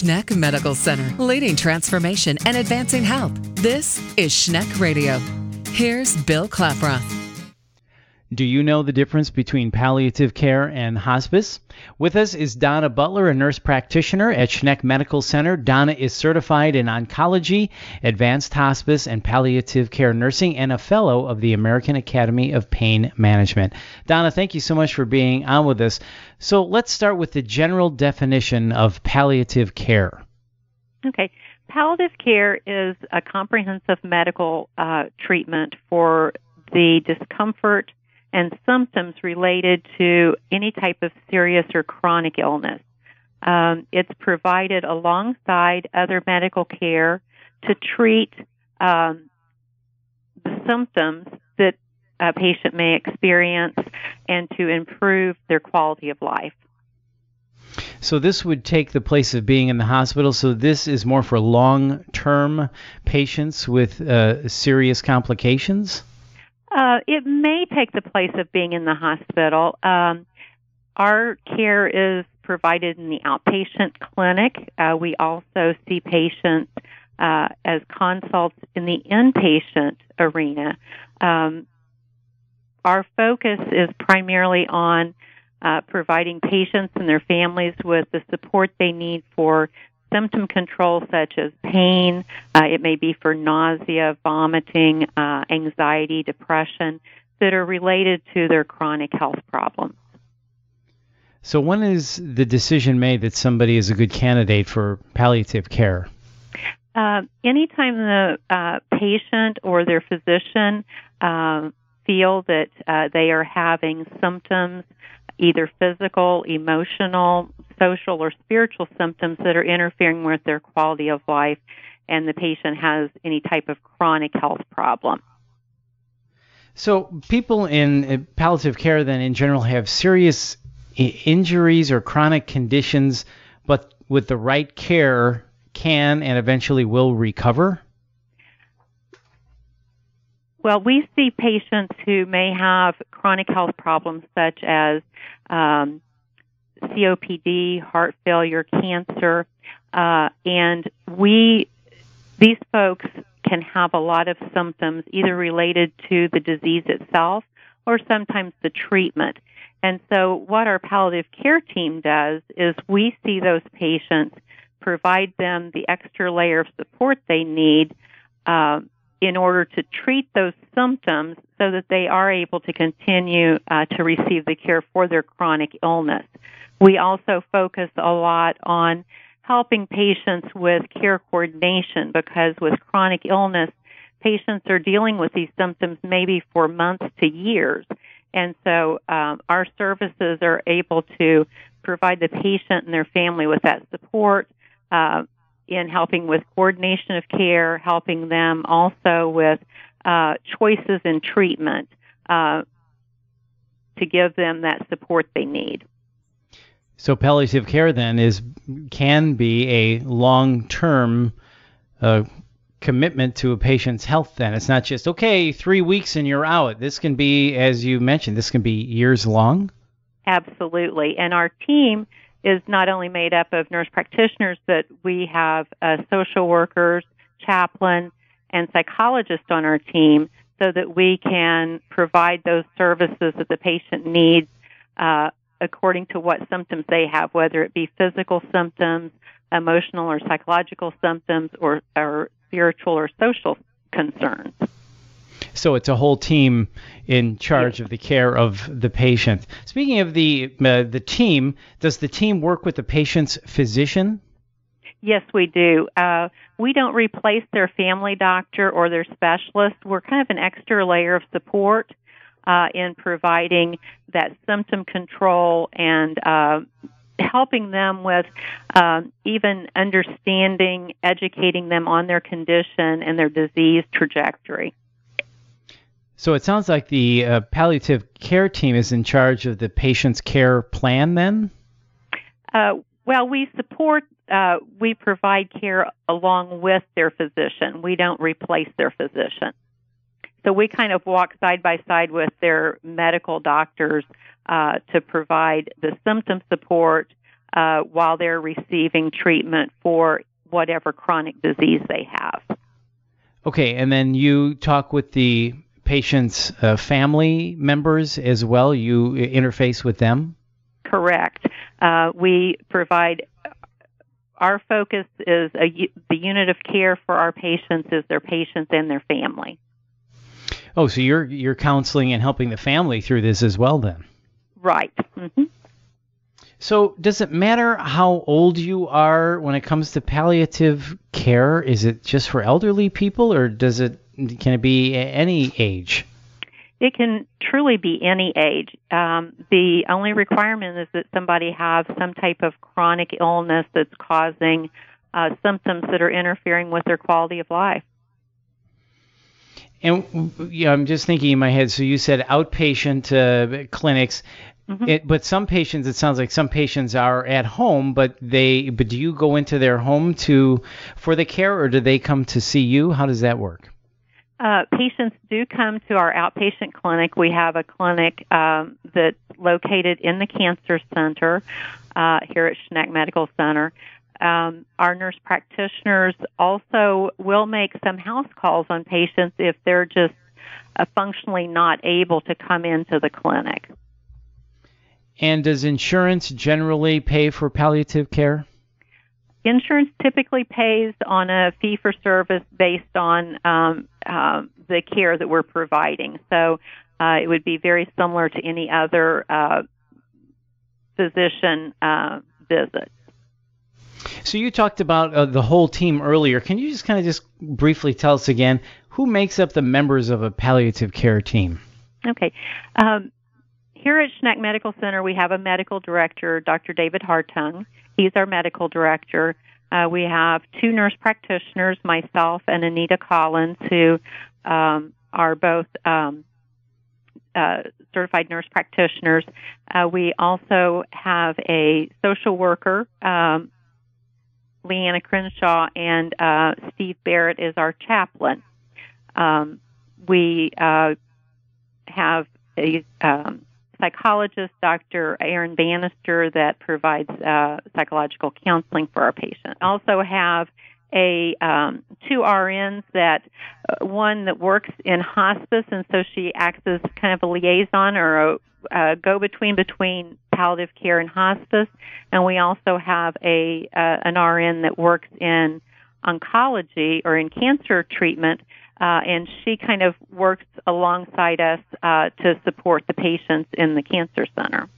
Schneck Medical Center, leading transformation and advancing health. This is Schneck Radio. Here's Bill Klaproth. Do you know the difference between palliative care and hospice? With us is Donna Butler, a nurse practitioner at Schneck Medical Center. Donna is certified in oncology, advanced hospice, and palliative care nursing, and a fellow of the American Academy of Pain Management. Donna, thank you so much for being on with us. So let's start with the general definition of palliative care. Okay. Palliative care is a comprehensive medical uh, treatment for the discomfort and symptoms related to any type of serious or chronic illness. Um, it's provided alongside other medical care to treat um, the symptoms that a patient may experience and to improve their quality of life. So this would take the place of being in the hospital. So this is more for long-term patients with uh, serious complications. Uh, it may take the place of being in the hospital. Um, our care is provided in the outpatient clinic. Uh, we also see patients uh, as consults in the inpatient arena. Um, our focus is primarily on uh, providing patients and their families with the support they need for symptom control such as pain. Uh, it may be for nausea, vomiting, uh, anxiety, depression that are related to their chronic health problems. So, when is the decision made that somebody is a good candidate for palliative care? Uh, anytime the uh, patient or their physician uh, feel that uh, they are having symptoms either physical, emotional, social, or spiritual symptoms that are interfering with their quality of life, and the patient has any type of chronic health problem. So, people in uh, palliative care, then in general, have serious injuries or chronic conditions, but with the right care, can and eventually will recover? Well, we see patients who may have chronic health problems such as um, COPD, heart failure, cancer, uh, and we these folks can have a lot of symptoms either related to the disease itself or sometimes the treatment. And so, what our palliative care team does is we see those patients, provide them the extra layer of support they need. Uh, in order to treat those symptoms so that they are able to continue uh, to receive the care for their chronic illness. We also focus a lot on helping patients with care coordination because with chronic illness, patients are dealing with these symptoms maybe for months to years. And so um, our services are able to provide the patient and their family with that support, uh, in helping with coordination of care, helping them also with uh, choices in treatment uh, to give them that support they need. So palliative care then is can be a long-term uh, commitment to a patient's health. Then it's not just okay, three weeks and you're out. This can be, as you mentioned, this can be years long. Absolutely, and our team is not only made up of nurse practitioners, but we have uh, social workers, chaplain, and psychologists on our team so that we can provide those services that the patient needs uh, according to what symptoms they have, whether it be physical symptoms, emotional or psychological symptoms, or, or spiritual or social concerns. So it's a whole team in charge of the care of the patient. Speaking of the uh, the team, does the team work with the patient's physician? Yes, we do. Uh, we don't replace their family doctor or their specialist. We're kind of an extra layer of support uh, in providing that symptom control and uh, helping them with um, even understanding, educating them on their condition and their disease trajectory. So it sounds like the uh, palliative care team is in charge of the patient's care plan then? Uh, well, we support, uh, we provide care along with their physician. We don't replace their physician. So we kind of walk side by side with their medical doctors uh, to provide the symptom support, uh, while they're receiving treatment for whatever chronic disease they have. Okay, and then you talk with the patient's uh, family members as well. You interface with them. Correct. Uh, we provide. Our focus is a, the unit of care for our patients is their patients and their family. Oh, so you're you're counseling and helping the family through this as well, then? Right. Mm-hmm. So, does it matter how old you are when it comes to palliative care? Is it just for elderly people, or does it can it be any age? It can truly be any age. Um, the only requirement is that somebody have some type of chronic illness that's causing uh, symptoms that are interfering with their quality of life. And yeah, I'm just thinking in my head. So you said outpatient uh, clinics. Mm-hmm. It, but some patients, it sounds like some patients are at home, but they, but do you go into their home to for the care, or do they come to see you? How does that work? Uh, patients do come to our outpatient clinic. We have a clinic um, that's located in the cancer center uh, here at Schneck Medical Center. Um, our nurse practitioners also will make some house calls on patients if they're just uh, functionally not able to come into the clinic. And does insurance generally pay for palliative care? Insurance typically pays on a fee for service based on um, uh, the care that we're providing. So uh, it would be very similar to any other uh, physician uh, visit. So you talked about uh, the whole team earlier. Can you just kind of just briefly tell us again who makes up the members of a palliative care team? Okay. Um, here at Schneck Medical Center, we have a medical director, Dr. David Hartung. He's our medical director. Uh, we have two nurse practitioners, myself and Anita Collins, who um, are both um, uh, certified nurse practitioners. Uh, we also have a social worker, um, Leanna Crenshaw, and uh, Steve Barrett is our chaplain. Um, we uh, have a um, psychologist, Dr. Aaron Bannister, that provides uh, psychological counseling for our patient. Also have a um, two RNs that uh, one that works in hospice, and so she acts as kind of a liaison or a, a go-between between palliative care and hospice. And we also have a uh, an RN that works in oncology or in cancer treatment uh, and she kind of works alongside us uh, to support the patients in the cancer center.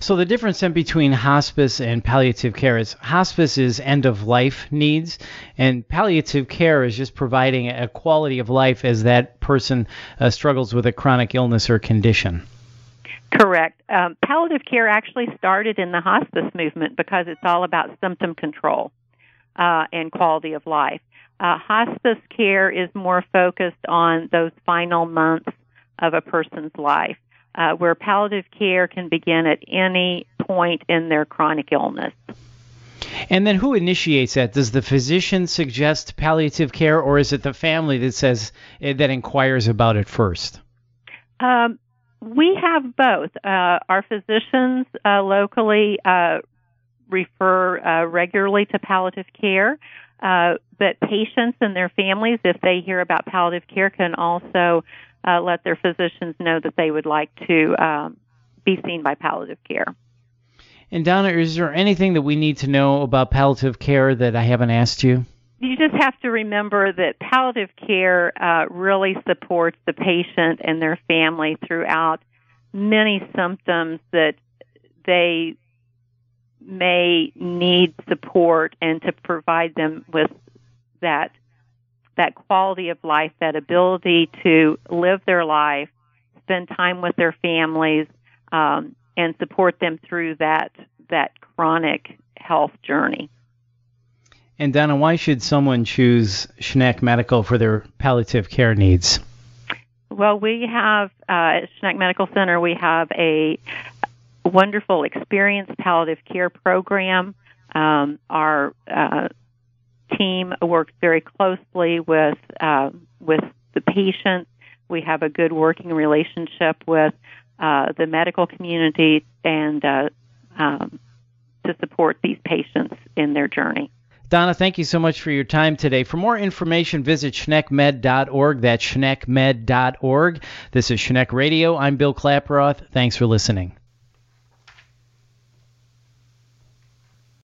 So the difference then between hospice and palliative care is hospice is end of life needs, and palliative care is just providing a quality of life as that person uh, struggles with a chronic illness or condition. Correct. Um, palliative care actually started in the hospice movement because it's all about symptom control uh, and quality of life. Uh, hospice care is more focused on those final months of a person's life, uh, where palliative care can begin at any point in their chronic illness. And then who initiates that? Does the physician suggest palliative care, or is it the family that says eh, that inquires about it first? Um, we have both. Uh, our physicians uh, locally uh, refer uh, regularly to palliative care. Uh, but patients and their families, if they hear about palliative care, can also uh, let their physicians know that they would like to um, be seen by palliative care. And Donna, is there anything that we need to know about palliative care that I haven't asked you? You just have to remember that palliative care uh, really supports the patient and their family throughout many symptoms that they may need support and to provide them with that that quality of life, that ability to live their life, spend time with their families, um, and support them through that that chronic health journey. And Donna, why should someone choose Schneck Medical for their palliative care needs? Well, we have uh, at Schneck Medical Center we have a wonderful experienced palliative care program. Um, our uh, team works very closely with uh, with the patients. We have a good working relationship with uh, the medical community and uh, um, to support these patients in their journey. Donna, thank you so much for your time today. For more information, visit schneckmed.org. That's schneckmed.org. This is Schneck Radio. I'm Bill Klaproth. Thanks for listening.